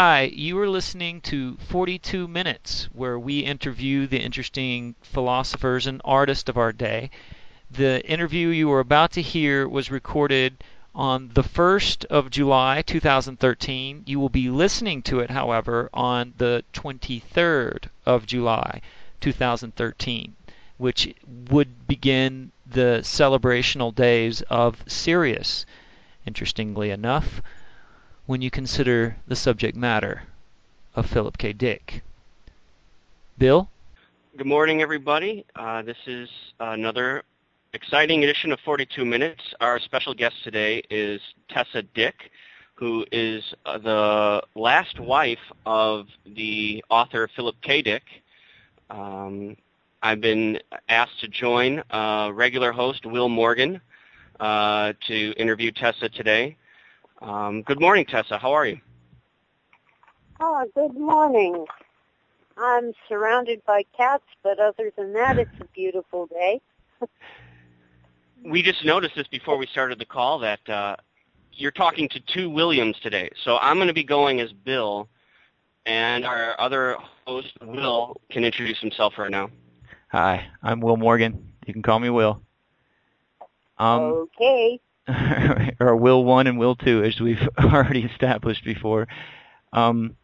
Hi, you are listening to 42 Minutes, where we interview the interesting philosophers and artists of our day. The interview you are about to hear was recorded on the 1st of July 2013. You will be listening to it, however, on the 23rd of July 2013, which would begin the celebrational days of Sirius. Interestingly enough, when you consider the subject matter of Philip K. Dick. Bill? Good morning, everybody. Uh, this is another exciting edition of 42 Minutes. Our special guest today is Tessa Dick, who is uh, the last wife of the author Philip K. Dick. Um, I've been asked to join uh, regular host Will Morgan uh, to interview Tessa today. Um, good morning, Tessa. How are you? Oh, good morning. I'm surrounded by cats, but other than that, it's a beautiful day. we just noticed this before we started the call that uh, you're talking to two Williams today. So I'm going to be going as Bill, and our other host, Will, can introduce himself right now. Hi, I'm Will Morgan. You can call me Will. Um, okay. or Will 1 and Will 2, as we've already established before. Um,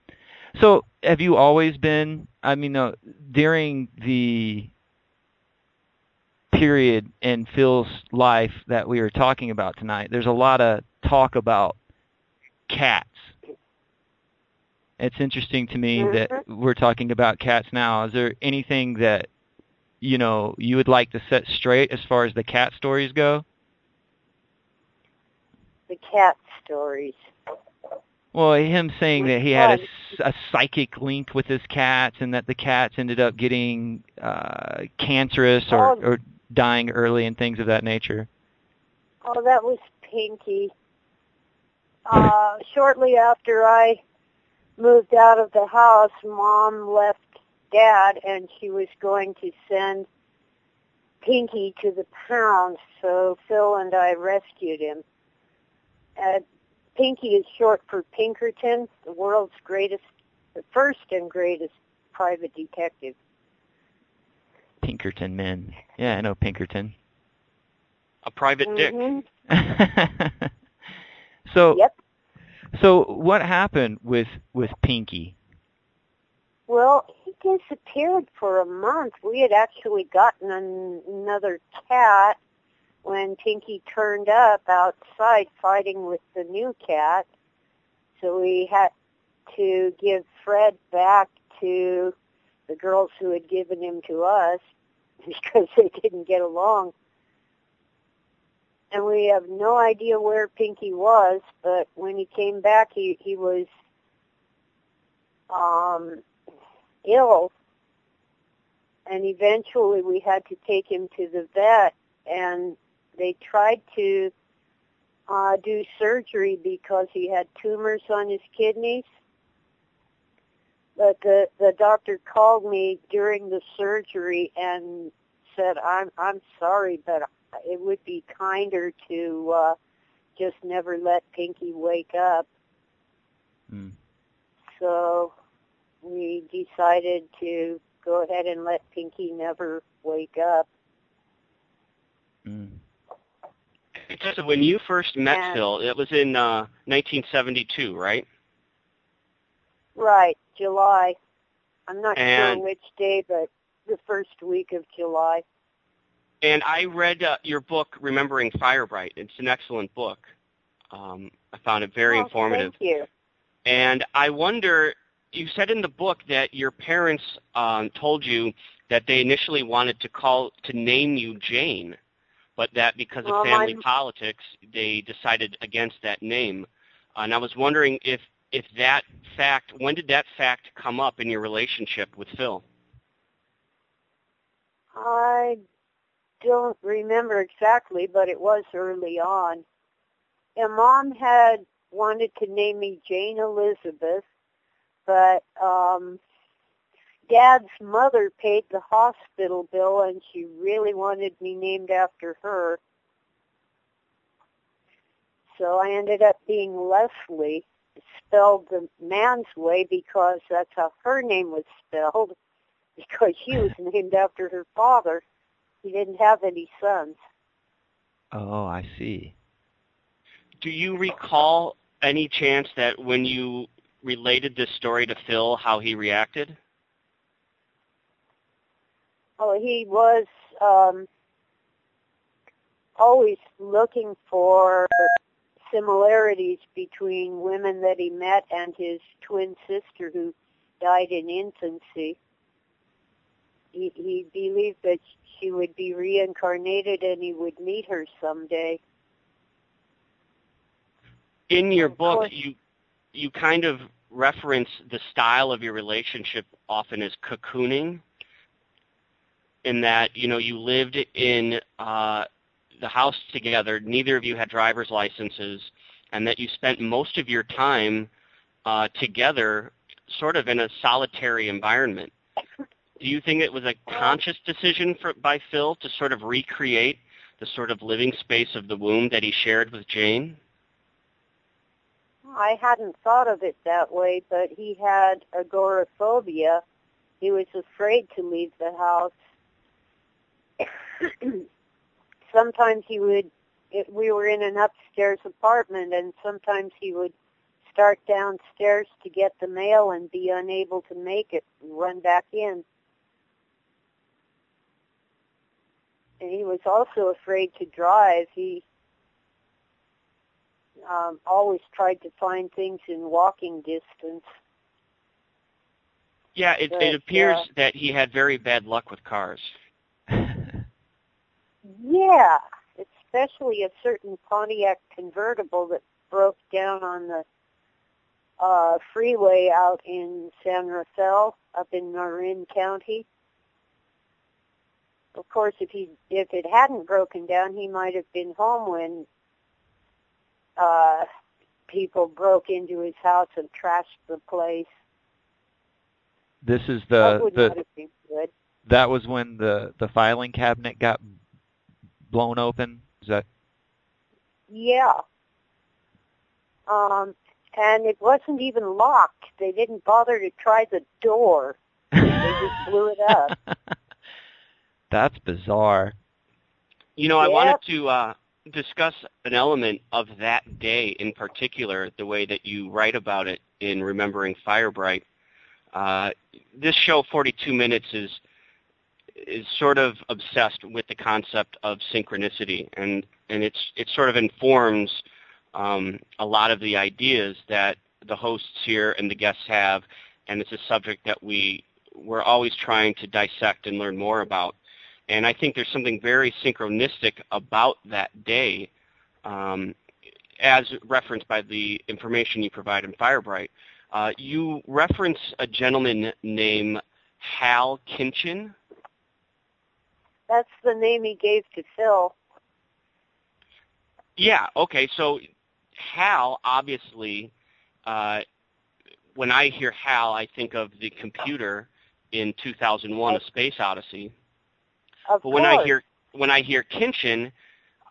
so have you always been, I mean, uh, during the period in Phil's life that we are talking about tonight, there's a lot of talk about cats. It's interesting to me mm-hmm. that we're talking about cats now. Is there anything that you know you would like to set straight as far as the cat stories go? The cat stories. Well, him saying that he had a, a psychic link with his cats, and that the cats ended up getting uh, cancerous or, oh, or dying early, and things of that nature. Oh, that was Pinky. Uh, shortly after I moved out of the house, Mom left Dad, and she was going to send Pinky to the pound. So Phil and I rescued him. Uh, Pinky is short for Pinkerton, the world's greatest, the first and greatest private detective. Pinkerton men. Yeah, I know Pinkerton. A private mm-hmm. dick. so Yep. So what happened with with Pinky? Well, he disappeared for a month. We had actually gotten an, another cat when Pinky turned up outside fighting with the new cat. So we had to give Fred back to the girls who had given him to us because they didn't get along. And we have no idea where Pinky was, but when he came back, he, he was um, ill. And eventually we had to take him to the vet, and they tried to uh, do surgery because he had tumors on his kidneys. But the the doctor called me during the surgery and said, "I'm I'm sorry, but it would be kinder to uh, just never let Pinky wake up." Mm. So we decided to go ahead and let Pinky never wake up. Mm. So when you first met and, Phil, it was in uh, 1972, right? Right, July. I'm not and, sure which day, but the first week of July. And I read uh, your book, Remembering Firebright. It's an excellent book. Um, I found it very oh, informative. Thank you. And I wonder, you said in the book that your parents um, told you that they initially wanted to call to name you Jane but that because of well, family my... politics, they decided against that name. Uh, and I was wondering if if that fact, when did that fact come up in your relationship with Phil? I don't remember exactly, but it was early on. And mom had wanted to name me Jane Elizabeth, but um, Dad's mother paid the hospital bill and she really wanted me named after her. So I ended up being Leslie. spelled the man's way because that's how her name was spelled, because she was named after her father. He didn't have any sons. Oh, I see. Do you recall any chance that when you related this story to Phil, how he reacted? Oh, he was um, always looking for similarities between women that he met and his twin sister who died in infancy. He, he believed that she would be reincarnated and he would meet her someday. In your book, course. you you kind of reference the style of your relationship often as cocooning. In that you know you lived in uh, the house together. Neither of you had driver's licenses, and that you spent most of your time uh, together, sort of in a solitary environment. Do you think it was a conscious decision for, by Phil to sort of recreate the sort of living space of the womb that he shared with Jane? I hadn't thought of it that way, but he had agoraphobia. He was afraid to leave the house. sometimes he would, it, we were in an upstairs apartment, and sometimes he would start downstairs to get the mail and be unable to make it and run back in. And he was also afraid to drive. He um, always tried to find things in walking distance. Yeah, it, But, it appears that he had very bad luck with cars. Yeah, especially a certain Pontiac convertible that broke down on the uh, freeway out in San Rafael, up in Marin County. Of course, if he if it hadn't broken down, he might have been home when uh, people broke into his house and trashed the place. this is that the would the not have been good. that was when the the filing cabinet got blown open. Is that Yeah. Um, and it wasn't even locked. They didn't bother to try the door. They just blew it up. That's bizarre. You know, I wanted to uh, discuss an element of that day in particular, the way that you write about it in Remembering Firebright. Uh, this show, 42 Minutes, is is sort of obsessed with the concept of synchronicity, and and it's it sort of informs um, a lot of the ideas that the hosts here and the guests have, and it's a subject that we we're always trying to dissect and learn more about. And I think there's something very synchronistic about that day, um, as referenced by the information you provide in Firebright. Uh, you reference a gentleman named Hal Kinchin. That's the name he gave to Phil. Yeah, okay, so Hal, obviously, uh, when I hear Hal, I think of the computer in 2001, A Space Odyssey. Of But when. I hear when I hear Kinchin,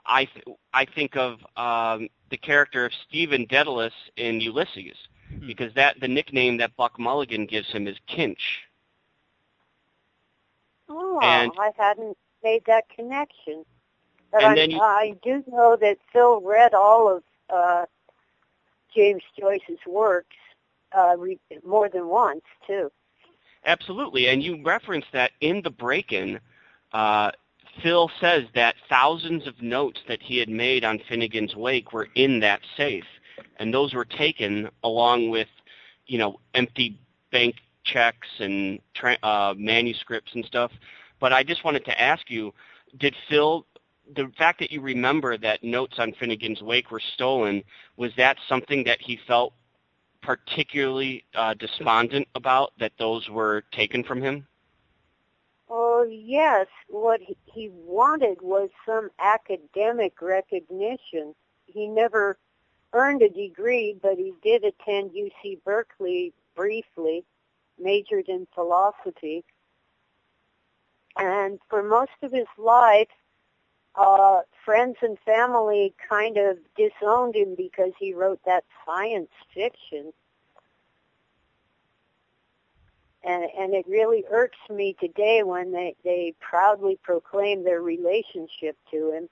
I th- I think of um, the character of Stephen Dedalus in Ulysses, Hmm. because that the nickname that Buck Mulligan gives him is Kinch. oh, and- I hadn't made that connection. But And I, you- I do know that Phil read all of uh, James Joyce's works uh, re- more than once, too. Absolutely, and you reference that in the break-in. Uh, Phil says that thousands of notes that he had made on Finnegans Wake were in that safe, and those were taken along with, you know, empty bank checks and tra- uh, manuscripts and stuff. But I just wanted to ask you, did Phil, the fact that you remember that notes on Finnegans Wake were stolen, was that something that he felt particularly uh, despondent about that those were taken from him? Oh, yes. What he- he wanted was some academic recognition. He never earned a degree, but he did attend UC Berkeley briefly, majored in philosophy. And for most of his life, uh, friends and family kind of disowned him because he wrote that science fiction. And, and it really irks me today when they, they proudly proclaim their relationship to him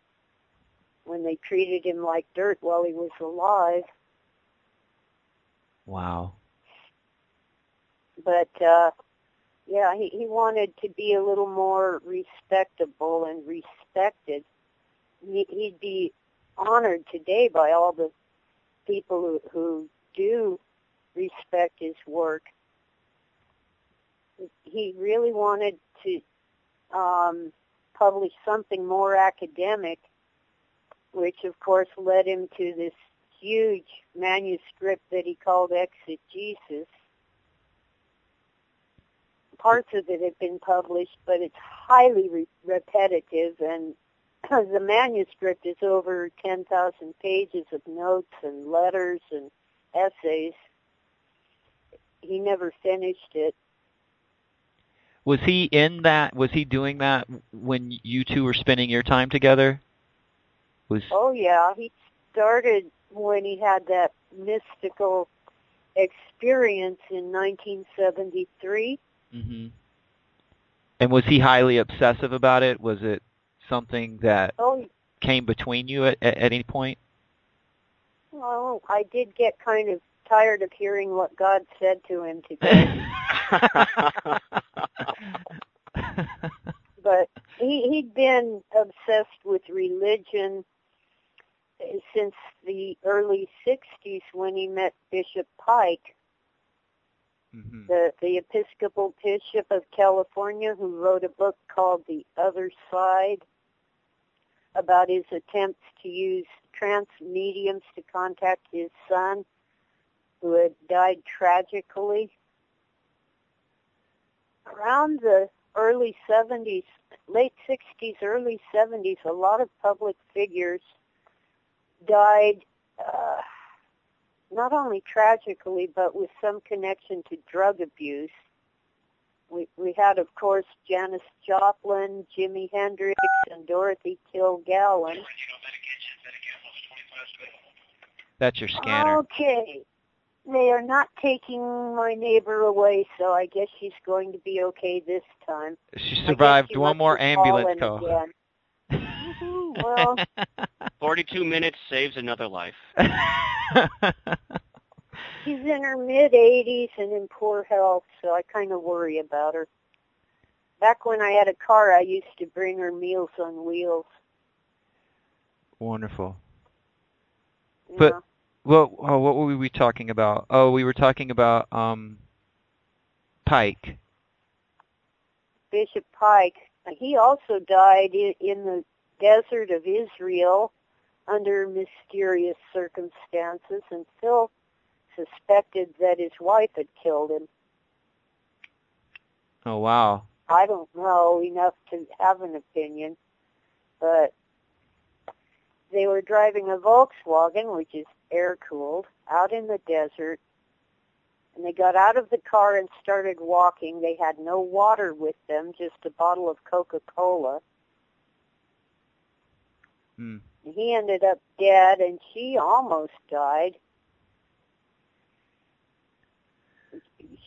when they treated him like dirt while he was alive. Wow. But uh yeah, he, he wanted to be a little more respectable and respected. He, he'd be honored today by all the people who, who do respect his work. He really wanted to um, publish something more academic, which of course led him to this huge manuscript that he called Exegesis parts of it have been published, but it's highly re- repetitive, and the manuscript is over 10,000 pages of notes and letters and essays. He never finished it. Was he in that? Was he doing that when you two were spending your time together? Was Oh yeah, he started when he had that mystical experience in 1973 hmm And was he highly obsessive about it? Was it something that Oh, came between you at, at any point? well, I did get kind of tired of hearing what God said to him today. but he he'd been obsessed with religion since the early 60s when he met Bishop Pike, Mhm. the the Episcopal Bishop of California, who wrote a book called The Other Side about his attempts to use trance mediums to contact his son, who had died tragically. Around the early 70s, late 60s, early 70s, a lot of public figures died uh, not only tragically, but with some connection to drug abuse. We, we had, of course, Janis Joplin, Jimi Hendrix, and Dorothy Kilgallen. That's your scanner. Okay. They are not taking my neighbor away, so I guess she's going to be okay this time. she survived she one more ambulance call. again. Woohoo, well, 42 minutes saves another life. she's in her mid 80s and in poor health, so I kind of worry about her. Back when I had a car, I used to bring her meals on wheels. Wonderful. you But- know. Well, oh, what were we talking about? Oh, we were talking about um, Pike. Bishop Pike, he also died in, in the desert of Israel under mysterious circumstances, and Phil suspected that his wife had killed him. Oh, wow. I don't know enough to have an opinion, but they were driving a Volkswagen, which is air-cooled, out in the desert, and they got out of the car and started walking. They had no water with them, just a bottle of Coca-Cola. Hmm. He ended up dead, and she almost died.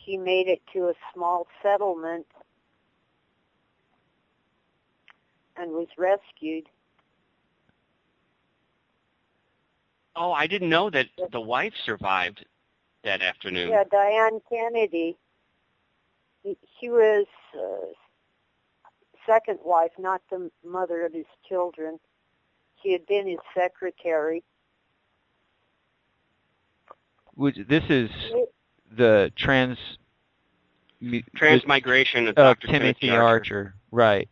She made it to a small settlement and was rescued. Oh, I didn't know that the wife survived that afternoon. Yeah, Diane Kennedy. She was uh, second wife, not the mother of his children. She had been his secretary. Which, this is the trans Transmigration of the- of Dr. Timothy Archer. Archer. Right.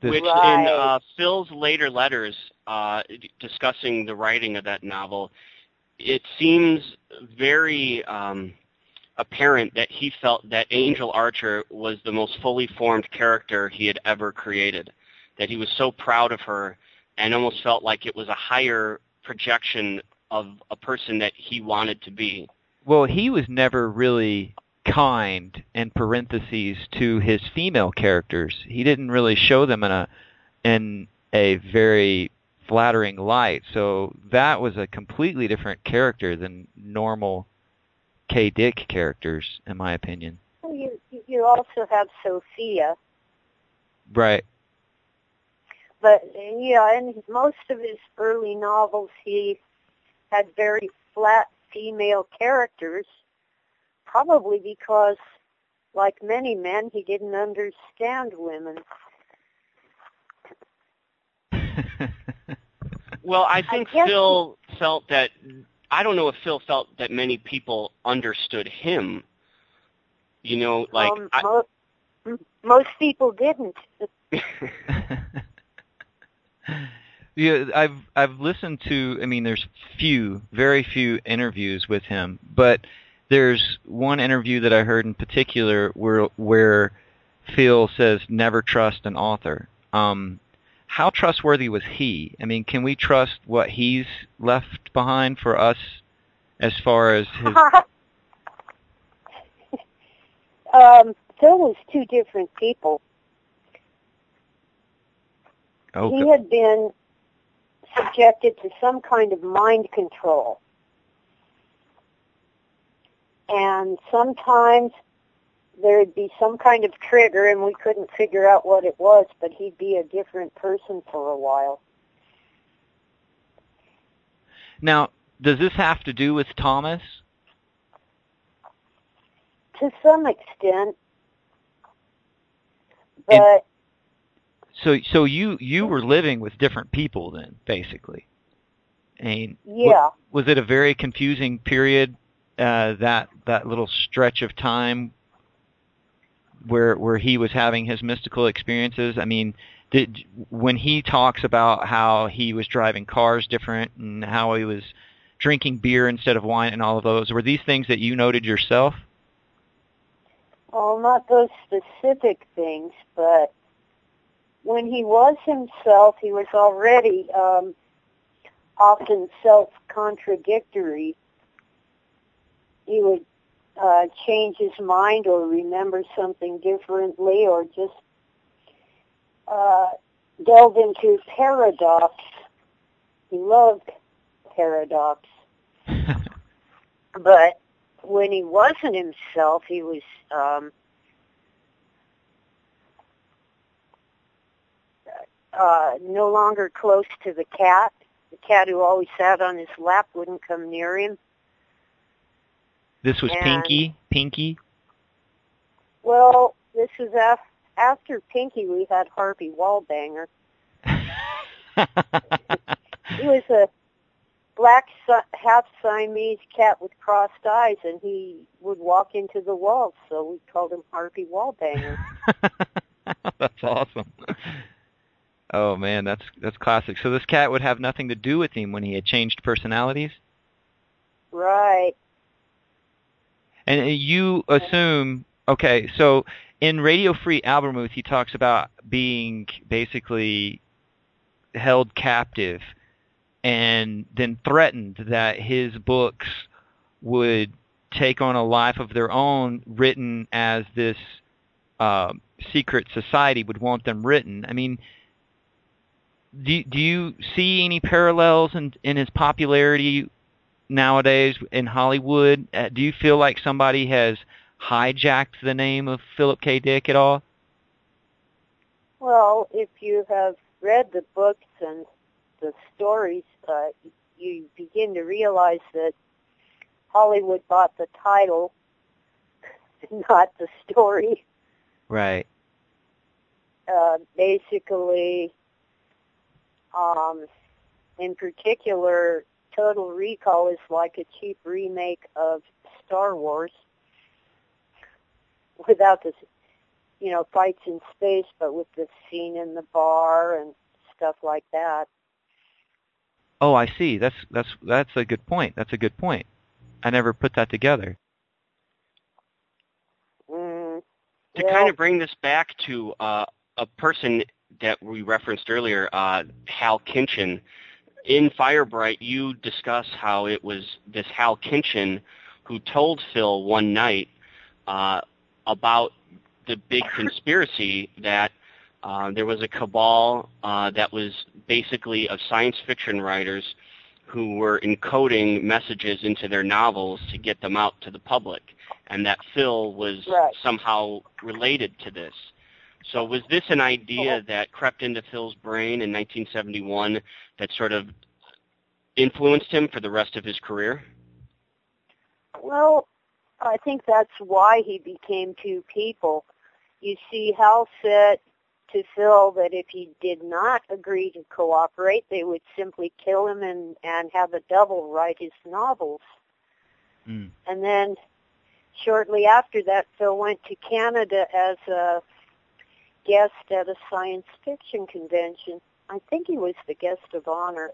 This- Which Right. in uh, Phil's later letters uh, discussing the writing of that novel, it seems very um, apparent that he felt that Angel Archer was the most fully formed character he had ever created. That he was so proud of her and almost felt like it was a higher projection of a person that he wanted to be. Well, he was never really kind in parentheses to his female characters. He didn't really show them in a in a very flattering light. So that was a completely different character than normal K. Dick characters, in my opinion. You you also have Sophia. Right. But yeah, in most of his early novels, he had very flat female characters, probably because, like many men, he didn't understand women. well, I think I Phil felt that I don't know if Phil felt that many people understood him. You know, like um, I, most, most people didn't. yeah, I've I've listened to. I mean, there's few, very few interviews with him, but there's one interview that I heard in particular where where Phil says never trust an author. Um, how trustworthy was he? I mean, can we trust what he's left behind for us as far as his? um, Phil was two different people. Oh, he had been subjected to some kind of mind control. And sometimes there'd be some kind of trigger and we couldn't figure out what it was, but he'd be a different person for a while. Now, does this have to do with Thomas? To some extent. But so so you you were living with different people then, basically. Mean, yeah. Was it a very confusing period uh, that that little stretch of time where where he was having his mystical experiences. I mean, did when he talks about how he was driving cars different and how he was drinking beer instead of wine and all of those, were these things that you noted yourself? Well, not those specific things, but when he was himself, he was already um, often self-contradictory. He would uh, change his mind or remember something differently or just uh, delve into paradox. He loved paradox. but when he wasn't himself, he was um, uh, no longer close to the cat. The cat who always sat on his lap wouldn't come near him. This was And- Pinky. Pinky. Well, this was af- after Pinky. We had Harvey Wallbanger. He was a black si- half Siamese cat with crossed eyes, and he would walk into the walls, so we called him Harvey Wallbanger. that's awesome. Oh man, that's that's classic. So this cat would have nothing to do with him when he had changed personalities. right. And you assume, okay, so in Radio Free Albemuth, he talks about being basically held captive and then threatened that his books would take on a life of their own written as this uh, secret society would want them written. I mean, do, do you see any parallels in, in his popularity nowadays in Hollywood? Uh, do you feel like somebody has hijacked the name of Philip K. Dick at all? Well, if you have read the books and the stories, uh, you begin to realize that Hollywood bought the title, not the story. Right. Uh, basically, um, in particular, Total Recall is like a cheap remake of Star Wars without the, you know, fights in space, but with the scene in the bar and stuff like that. Oh, I see. That's that's that's a good point. That's a good point. I never put that together. Mm, to well, kind of bring this back to uh, a person that we referenced earlier, uh, Hal Kinchin. In Firebright, you discuss how it was this Hal Kinchin who told Phil one night uh, about the big conspiracy that Uh, there was a cabal uh, that was basically of science fiction writers who were encoding messages into their novels to get them out to the public, and that Phil was Right. somehow related to this. So was this an idea Uh-huh. that crept into Phil's brain in 1971 that sort of influenced him for the rest of his career? Well, I think that's why he became two people. You see, Hal said to Phil that if he did not agree to cooperate, they would simply kill him and, and have a double write his novels. Mm. And then shortly after that, Phil went to Canada as a guest at a science fiction convention. I think he was the guest of honor.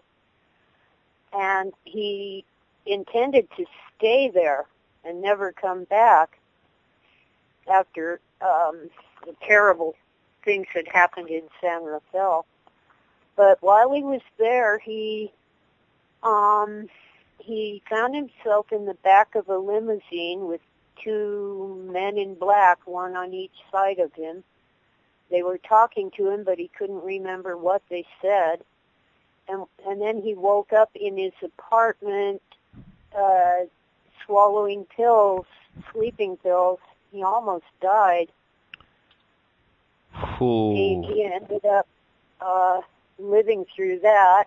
And he intended to stay there and never come back after um, the terrible things had happened in San Rafael. But while he was there, he um, he found himself in the back of a limousine with two men in black, one on each side of him. They were talking to him, but he couldn't remember what they said. And and then he woke up in his apartment, uh, swallowing pills, sleeping pills. He almost died. He, he ended up uh, living through that.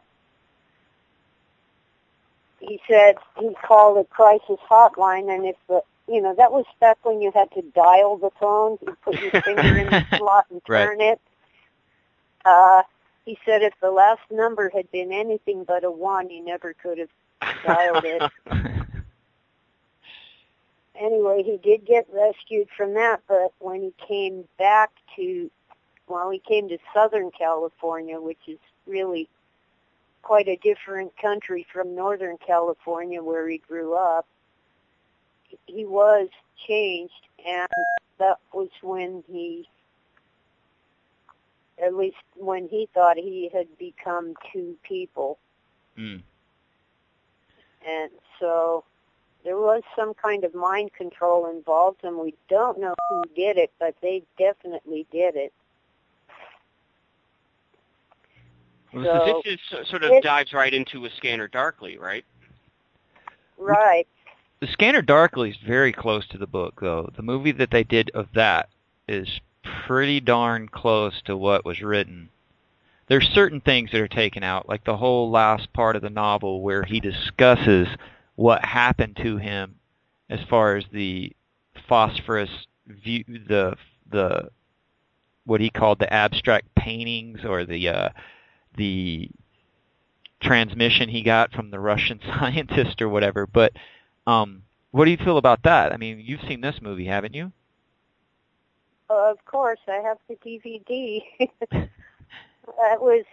He said he called a crisis hotline, and if the you know that was back when you had to dial the phone, you put your finger in the slot and Right. turn it. Uh, he said if the last number had been anything but a one, he never could have dialed it. anyway, he did get rescued from that, but when he came back to, well, he came to Southern California, which is really quite a different country from Northern California where he grew up. He was changed, and that was when he, at least when he thought he had become two people. Mm. And so there was some kind of mind control involved, and we don't know who did it, but they definitely did it. So So, this is sort of dives right into a Scanner Darkly, right? right. The Scanner Darkly is very close to the book, though. The movie that they did of that is pretty darn close to what was written. There's certain things that are taken out, like the whole last part of the novel where he discusses what happened to him as far as the phosphorus view, the the what he called the abstract paintings or the uh, the transmission he got from the Russian scientist or whatever. But um, what do you feel about that? I mean, you've seen this movie, haven't you? Uh, of course, I have the DVD. that was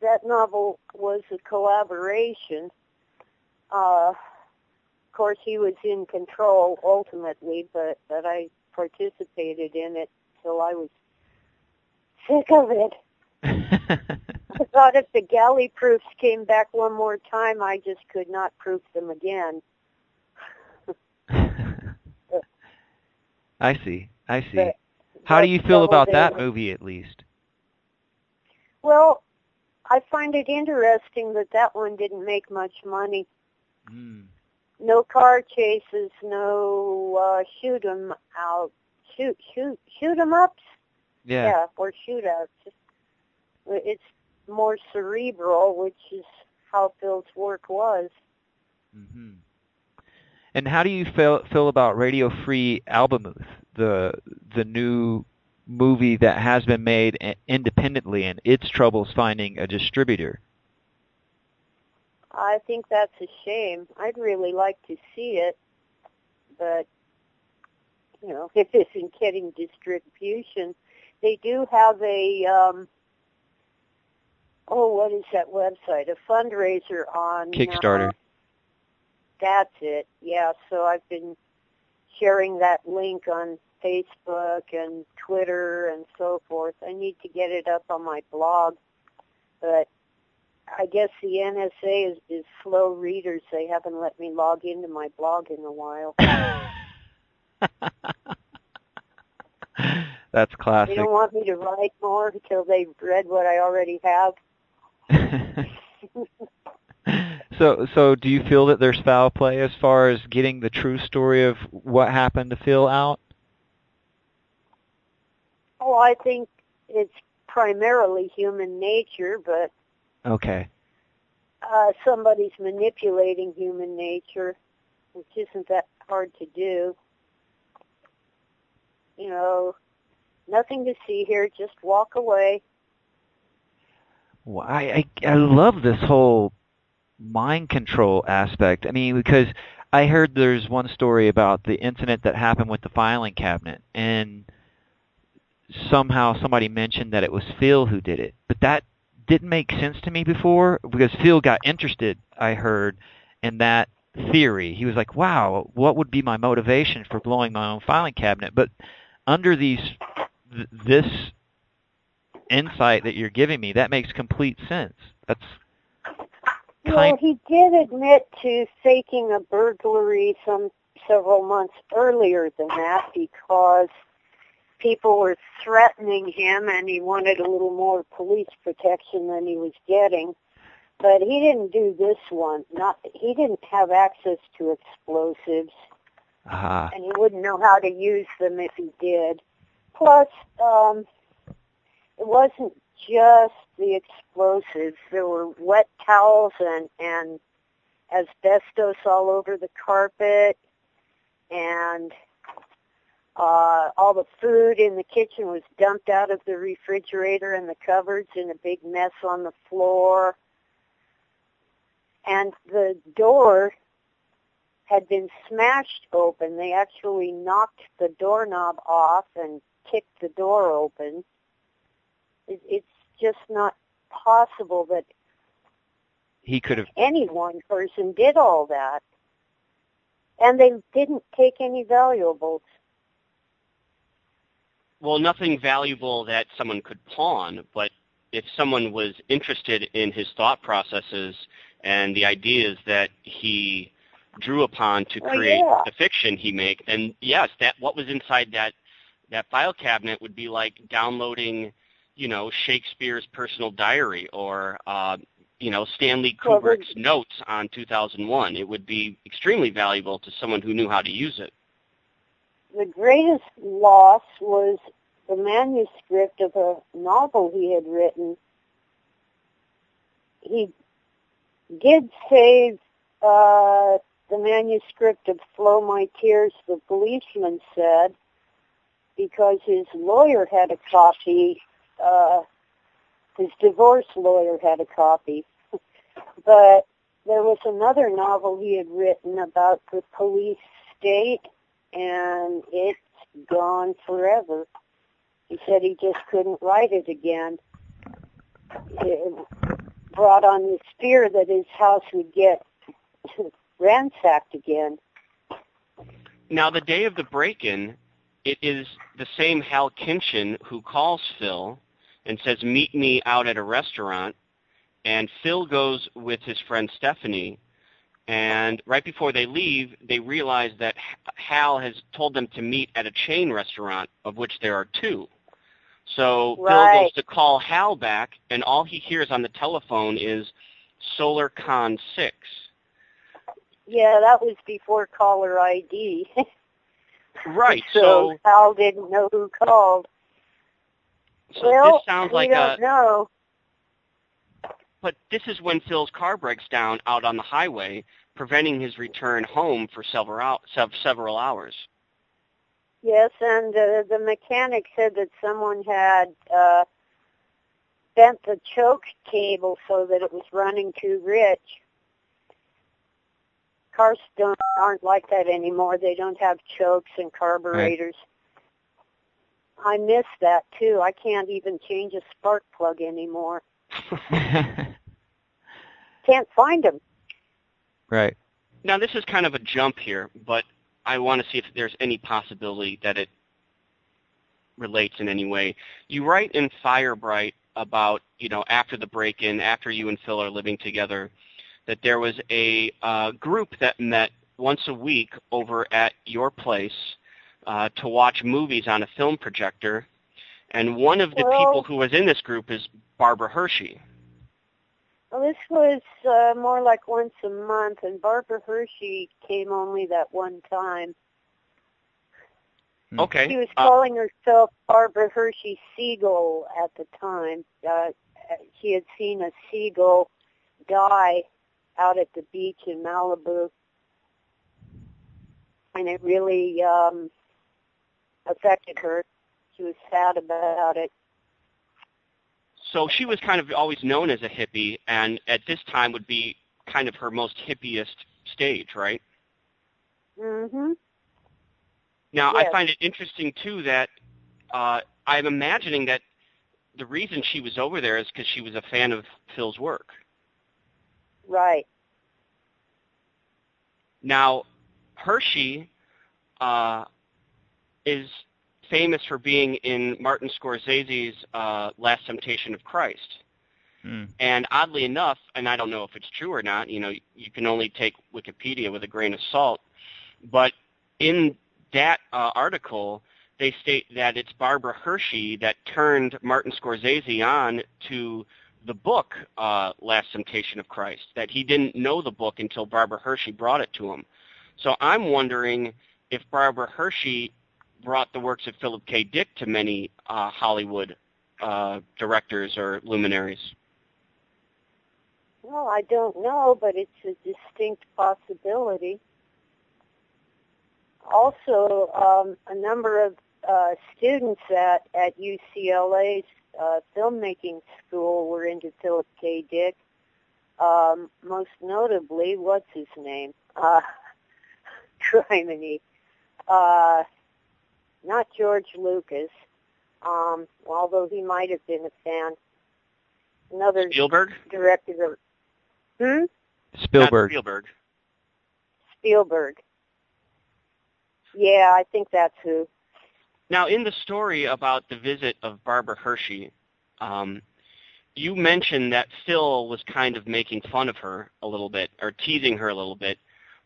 that novel was a collaboration. Uh, of course, he was in control ultimately, but but I participated in it till I was sick of it. I thought if the galley proofs came back one more time, I just could not proof them again. I see. I see. But- How do you feel about that movie, at least? Well, I find it interesting that that one didn't make much money. Mm. No car chases, no uh, shoot 'em out, shoot shoot shoot 'em ups, Yeah. or shootouts. It's more cerebral, which is how Phil's work was. hmm And how do you feel feel about Radio Free Albemuth, the the new movie that has been made independently and its troubles finding a distributor? I think that's a shame. I'd really like to see it, but you know, if it isn't getting distribution, they do have a um, oh, what is that website? A fundraiser on Kickstarter. Uh, that's it. Yeah. So I've been sharing that link on Facebook and Twitter and so forth. I need to get it up on my blog, but I guess the NSA is, is slow readers. They haven't let me log into my blog in a while. That's classic. They don't want me to write more until they've read what I already have. so, so do you feel that there's foul play as far as getting the true story of what happened to Phil out? Oh, I think it's primarily human nature, but okay, uh, somebody's manipulating human nature, which isn't that hard to do. You know, nothing to see here. Just walk away. Well, I, I I love this whole mind control aspect. I mean, because I heard there's one story about the incident that happened with the filing cabinet, and somehow somebody mentioned that it was Phil who did it, but that didn't make sense to me before because Phil got interested. I heard in that theory. He was like, "Wow, what would be my motivation for blowing my own filing cabinet?" But under these th- this insight that you're giving me, that makes complete sense. That's well, he did admit to faking a burglary some several months earlier than that because people were threatening him and he wanted a little more police protection than he was getting. But he didn't do this one. Not he didn't have access to explosives. Uh-huh. And he wouldn't know how to use them if he did. Plus, um it wasn't just the explosives. There were wet towels and and asbestos all over the carpet and uh, all the food in the kitchen was dumped out of the refrigerator and the cupboards in a big mess on the floor. And the door had been smashed open. They actually knocked the doorknob off and kicked the door open. It, it's just not possible that he could have any one person did all that. And they didn't take any valuables well, nothing valuable that someone could pawn, but if someone was interested in his thought processes and the ideas that he drew upon to oh, create oh, yeah. the fiction he made, then yes, that what was inside that that file cabinet would be like downloading, you know, Shakespeare's personal diary or uh, you know Stanley Kubrick's well, notes on 2001. It would be extremely valuable to someone who knew how to use it the greatest loss was the manuscript of a novel he had written. He did save uh, the manuscript of Flow My Tears, the policeman said, because his lawyer had a copy, uh, his divorce lawyer had a copy. but there was another novel he had written about the police state and it's gone forever. He said he just couldn't write it again. It brought on this fear that his house would get ransacked again. Now, the day of the break-in, it is the same Hal Kinchin who calls Phil and says, meet me out at a restaurant. And Phil goes with his friend Stephanie and right before they leave, they realize that Hal has told them to meet at a chain restaurant, of which there are two. So right. Phil goes to call Hal back, and all he hears on the telephone is SolarCon 6. Yeah, that was before caller ID. right. so, so Hal didn't know who called. So well, this sounds like don't a know. But this is when Phil's car breaks down out on the highway, preventing his return home for several several hours. Yes, and uh, the mechanic said that someone had uh, bent the choke cable so that it was running too rich. Cars don't aren't like that anymore. They don't have chokes and carburetors. Right. I miss that too. I can't even change a spark plug anymore. Can't find them. Right. Now this is kind of a jump here, but I want to see if there's any possibility that it relates in any way. You write in Firebright about, you know, after the break-in, after you and Phil are living together, that there was a uh, group that met once a week over at your place uh, to watch movies on a film projector And one of the Well- people who was in this group is Barbara Hershey. Well, this was uh, more like once a month, and Barbara Hershey came only that one time. Hmm. Okay. She was uh, calling herself Barbara Hershey Seagull at the time. Uh, she had seen a seagull die out at the beach in Malibu, and it really um, affected her. She was sad about it. so she was kind of always known as a hippie, and at this time would be kind of her most hippiest stage, right? Mm-hmm. Now, I find it interesting too that uh, I'm imagining that the reason she was over there is because she was a fan of Phil's work. Right. Now, Hershey uh, is famous for being in Martin Scorsese's uh, Last Temptation of Christ. Hmm. And oddly enough, and I don't know if it's true or not, you know, you can only take Wikipedia with a grain of salt, but in that uh, article, they state that it's Barbara Hershey that turned Martin Scorsese on to the book uh, Last Temptation of Christ, that he didn't know the book until Barbara Hershey brought it to him. So I'm wondering if Barbara Hershey brought the works of Philip K. Dick to many uh, Hollywood uh, directors or luminaries. Well, I don't know, but it's a distinct possibility. Also, um, a number of uh, students at, at UCLA's uh, filmmaking school were into Philip K. Dick. Um, most notably, what's his name? Uh, Criminy. Uh, not George Lucas, um, although he might have been a fan. Another Spielberg? director. Hmm? Spielberg. Not Spielberg. Spielberg. Yeah, I think that's who. Now, in the story about the visit of Barbara Hershey, um, you mentioned that Phil was kind of making fun of her a little bit, or teasing her a little bit,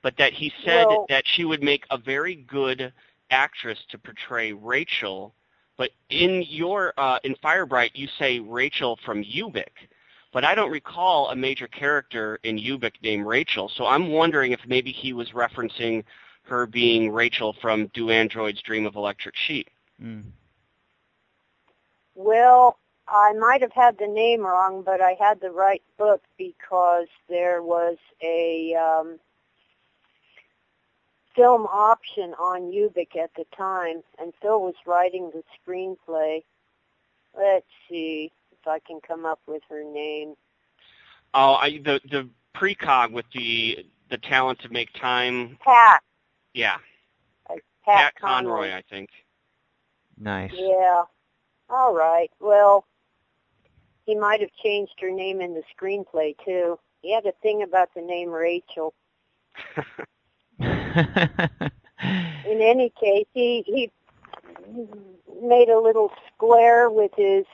but that he said Well- that she would make a very good actress to portray Rachel. But in your uh, in Firebright, you say Rachel from Ubik, but I don't recall a major character in Ubik named Rachel. So I'm wondering if maybe he was referencing her being Rachel from Do Androids Dream of Electric Sheep. Hmm. Well, I might have had the name wrong, but I had the right book because there was a um, film option on Ubik at the time, and Phil was writing the screenplay. Let's see if I can come up with her name. Oh, I, the the precog with the the talent to make time. Pat. Yeah, uh, Pat, Pat Conley, I think. Nice. Yeah. All right. Well, he might have changed her name in the screenplay too. He had a thing about the name Rachel. In any case, he he made a little square with his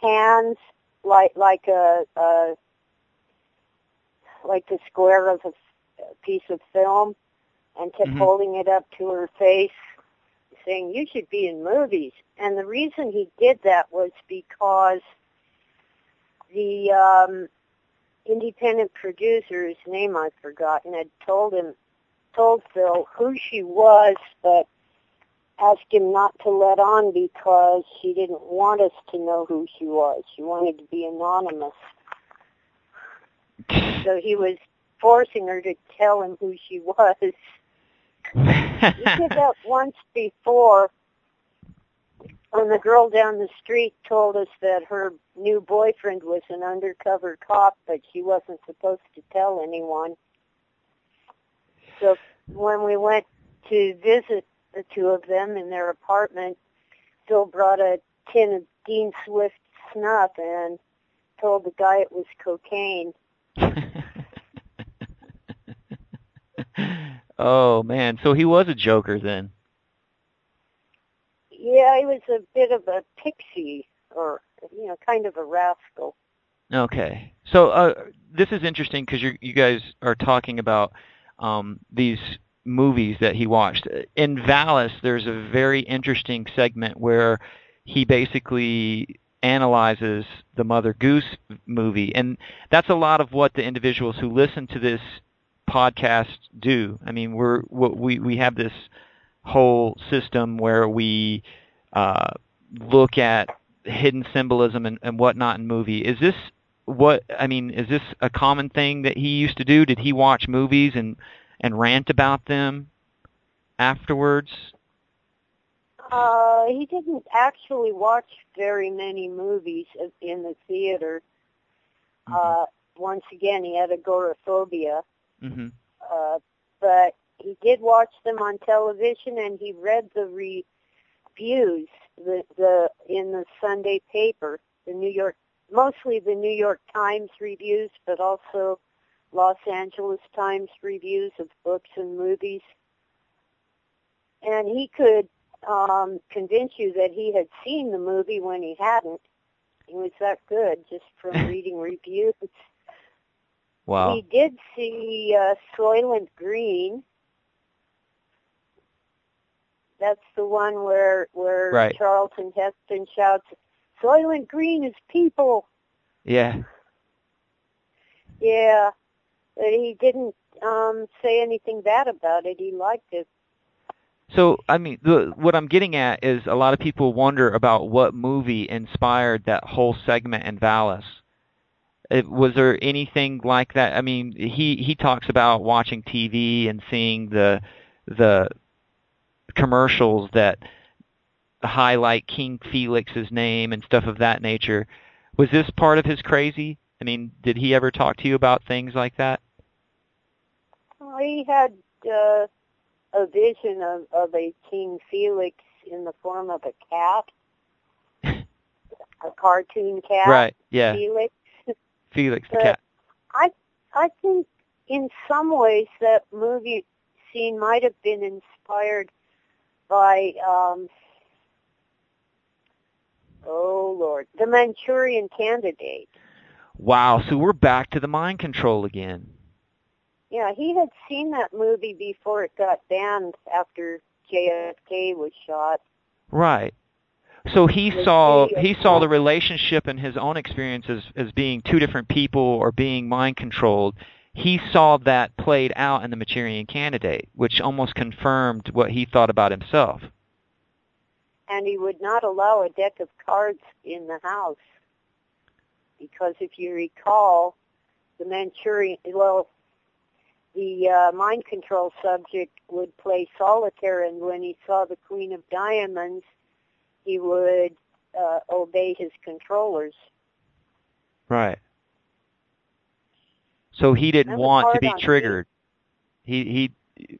hands, like like a, a like the square of a piece of film, and kept Mhm. holding it up to her face, saying, "You should be in movies." And the reason he did that was because the um, independent producer's name I've forgotten had told him told Phil who she was, but asked him not to let on because she didn't want us to know who she was. She wanted to be anonymous. So he was forcing her to tell him who she was. He did that once before when the girl down the street told us that her new boyfriend was an undercover cop, but she wasn't supposed to tell anyone. So when we went to visit the two of them in their apartment, Phil brought a tin of Dean Swift snuff and told the guy it was cocaine. oh man, so he was a joker then. Yeah, he was a bit of a pixie, or you know, kind of a rascal. Okay. So uh, this is interesting because you you guys are talking about um, these movies that he watched. In Valis, there's a very interesting segment where he basically analyzes the Mother Goose movie, and that's a lot of what the individuals who listen to this podcast do. I mean, we're we we have this whole system where we uh, look at hidden symbolism and, and whatnot in movie. Is this what I mean? Is this a common thing that he used to do? Did he watch movies and and rant about them afterwards? Uh, he didn't actually watch very many movies in the theater. Mm-hmm. Uh, once again, he had agoraphobia. Mm-hmm. Uh, but he did watch them on television, and he read the reviews the the in the Sunday paper, the New York, mostly the New York Times reviews, but also Los Angeles Times reviews of books and movies. And he could um, convince you that he had seen the movie when he hadn't. He was that good just from reading reviews. Wow. He did see uh, Soylent Green. That's the one where where right. Charlton Heston shouts, "Soylent Green is people." Yeah. Yeah, but he didn't um say anything bad about it. He liked it. So, I mean, the, what I'm getting at is a lot of people wonder about what movie inspired that whole segment in Valis. It, was there anything like that? I mean, he he talks about watching TV and seeing the the commercials that highlight King Felix's name and stuff of that nature. Was this part of his crazy? I mean, did he ever talk to you about things like that? He had uh, a vision of, of a King Felix in the form of a cat, a cartoon cat. Right. Yeah. Felix. Felix the cat. I I think in some ways that movie scene might have been inspired by um oh lord the Manchurian Candidate. Wow, so we're back to the mind control again. Yeah, he had seen that movie before it got banned after JFK was shot. Right. So he saw he saw the relationship in his own experience as, as being two different people or being mind controlled. He saw that played out in the Manchurian Candidate, which almost confirmed what he thought about himself. And he would not allow a deck of cards in the house because if you recall, the Manchurian well, the uh, mind control subject would play solitaire, and when he saw the Queen of Diamonds, he would uh, obey his controllers. Right. So he didn't want to be triggered. Me. He he.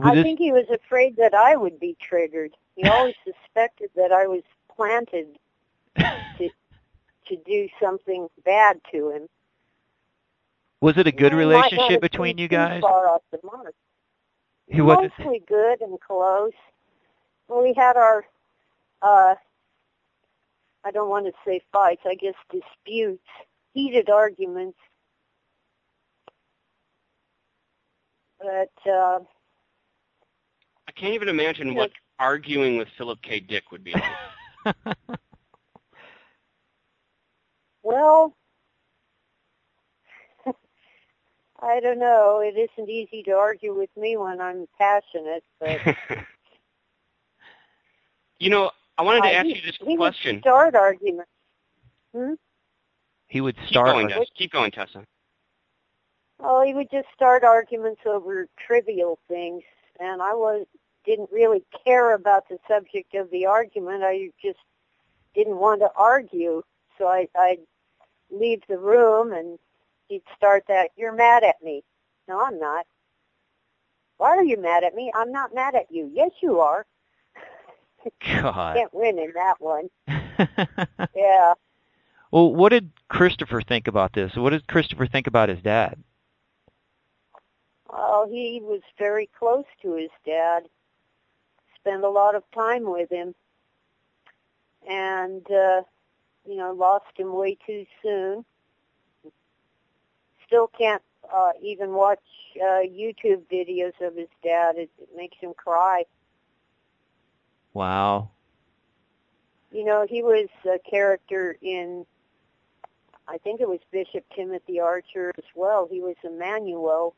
I this... think he was afraid that I would be triggered. He always suspected that I was planted to to do something bad to him. Was it a good relationship between you guys? Far off the mark. He was mostly good and close. We had our uh, I don't want to say fights, I guess disputes, heated arguments. But uh, I can't even imagine what arguing with Philip K. Dick would be like. well, I don't know. It isn't easy to argue with me when I'm passionate, but you know, I wanted to uh, ask he, you this he question. Would start arguments. Hmm? He would start. Keep going, Tessa. Keep going, Tessa. Oh, he would just start arguments over trivial things, and I was didn't really care about the subject of the argument. I just didn't want to argue, so I, I'd leave the room, and he'd start that. You're mad at me. No, I'm not. Why are you mad at me? I'm not mad at you. Yes, you are. God. Can't win in that one. yeah. Well, what did Christopher think about this? What did Christopher think about his dad? Well, he was very close to his dad. Spent a lot of time with him. And, uh, you know, lost him way too soon. Still can't uh, even watch uh, YouTube videos of his dad. It, it makes him cry. Wow. You know, he was a character in, I think it was Bishop Timothy Archer as well. He was Emmanuel.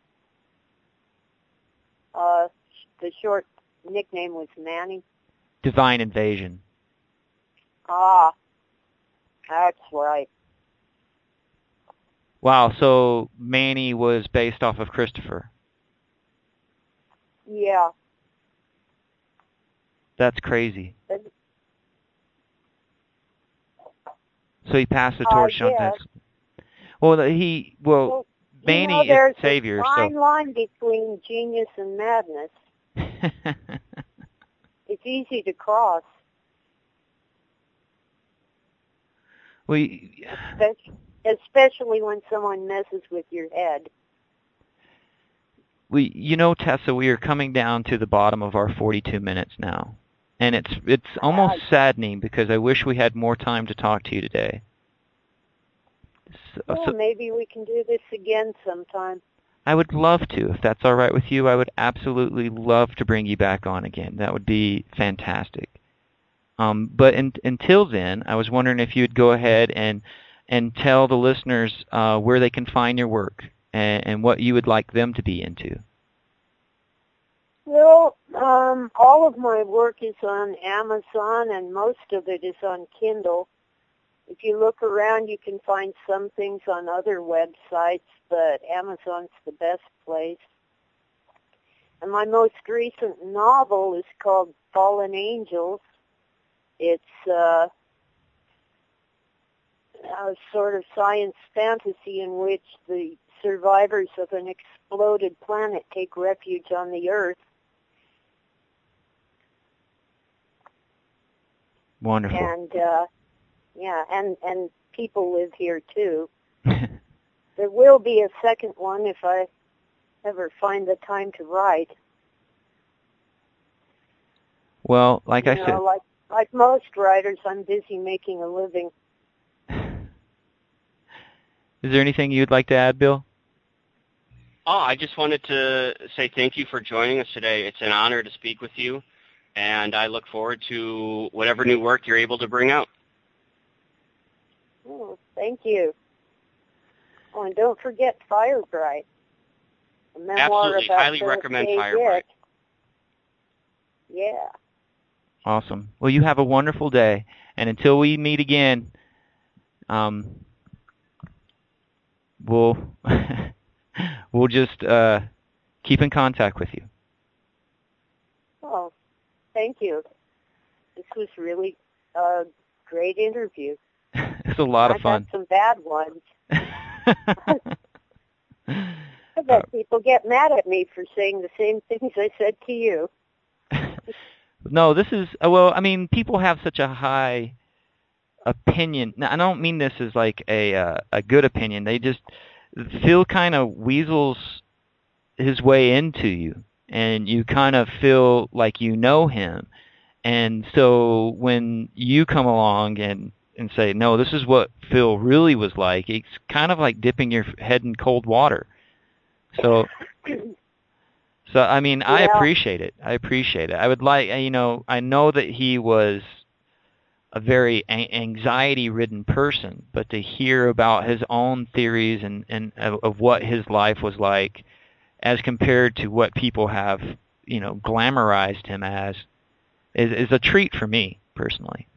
Uh, the short nickname was Manny. Divine Invasion. Ah, that's right. Wow, so Manny was based off of Christopher. Yeah. That's crazy. Uh, So he passed the Uh, torch on yes. to. Well, he well Well, you Manny know, is there's savior, a so- fine line between genius and madness. It's easy to cross, we especially, especially when someone messes with your head. we you know Tessa, we are coming down to the bottom of our 42 minutes now, and it's it's almost saddening because I wish we had more time to talk to you today. So, Well, so maybe we can do this again sometime. I would love to, if that's all right with you. I would absolutely love to bring you back on again. That would be fantastic. Um, but in, until then, I was wondering if you'd go ahead and and tell the listeners uh, where they can find your work and, and what you would like them to be into. Well, um, all of my work is on Amazon, and most of it is on Kindle. If you look around, you can find some things on other websites, but Amazon's the best place. And my most recent novel is called Fallen Angels. It's uh, a sort of science fantasy in which the survivors of an exploded planet take refuge on the Earth. Wonderful. and uh yeah and and people live here too there will be a second one if i ever find the time to write well, like you I know, said, like like most writers i'm busy making a living is there anything you'd like to add, Bill? Oh, I just wanted to say thank you for joining us today. It's an honor to speak with you, and I look forward to whatever new work you're able to bring out. Oh thank you oh and don't forget Firebright a memoir Absolutely. about Highly Philip recommend K. Firebright. Dick. yeah Awesome. Well, you have a wonderful day, and until we meet again, um, we'll we'll just uh, keep in contact with you. oh thank you this was really a great interview it's a lot I of fun. got some bad ones. I bet people get mad at me for saying the same things I said to you. no, this is uh, well. I mean, people have such a high opinion. Now, I don't mean this as like a uh, a good opinion. They just Phil kind of weasels his way into you, and you kind of feel like you know him. And so when you come along and and say, no, this is what Phil really was like, it's kind of like dipping your head in cold water. So so I mean, I appreciate it. I appreciate it. I would like, you know, I know that he was a very anxiety-ridden person, but to hear about his own theories and and of, of what his life was like, as compared to what people have, you know, glamorized him as, is is a treat for me personally.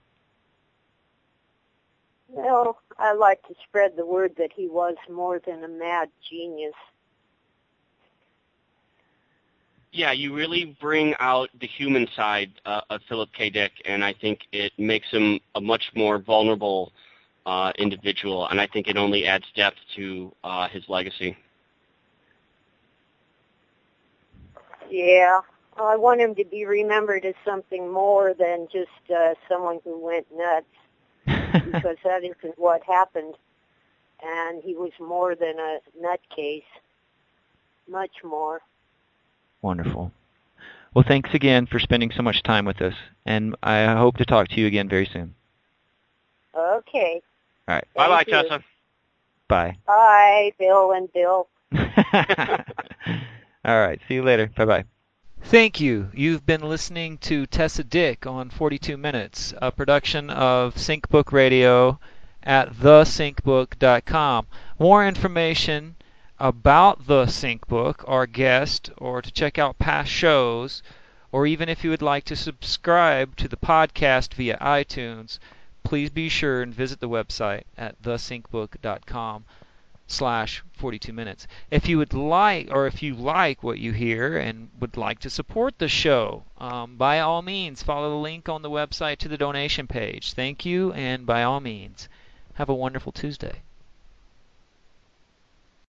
Well, I like to spread the word that he was more than a mad genius. Yeah, you really bring out the human side uh, of Philip K. Dick, and I think it makes him a much more vulnerable uh, individual, and I think it only adds depth to uh, his legacy. Yeah. I want him to be remembered as something more than just uh, someone who went nuts, because that isn't what happened. And he was more than a nutcase. Much more. Wonderful. Well, thanks again for spending so much time with us, and I hope to talk to you again very soon. Okay. All right. Bye bye, Thank. Tessa. Bye. Bye, Bill and Bill. All right. See you later. Bye bye. Thank you. You've been listening to Tessa Dick on 42 Minutes, a production of SyncBook Radio at thesyncbook.com. More information about the SyncBook, our guest, or to check out past shows, or even if you would like to subscribe to the podcast via iTunes, please be sure and visit the website at thesyncbook.com slash 42 minutes. If you would like, or if you like what you hear and would like to support the show, um, by all means, follow the link on the website to the donation page. Thank you, and by all means, have a wonderful Tuesday.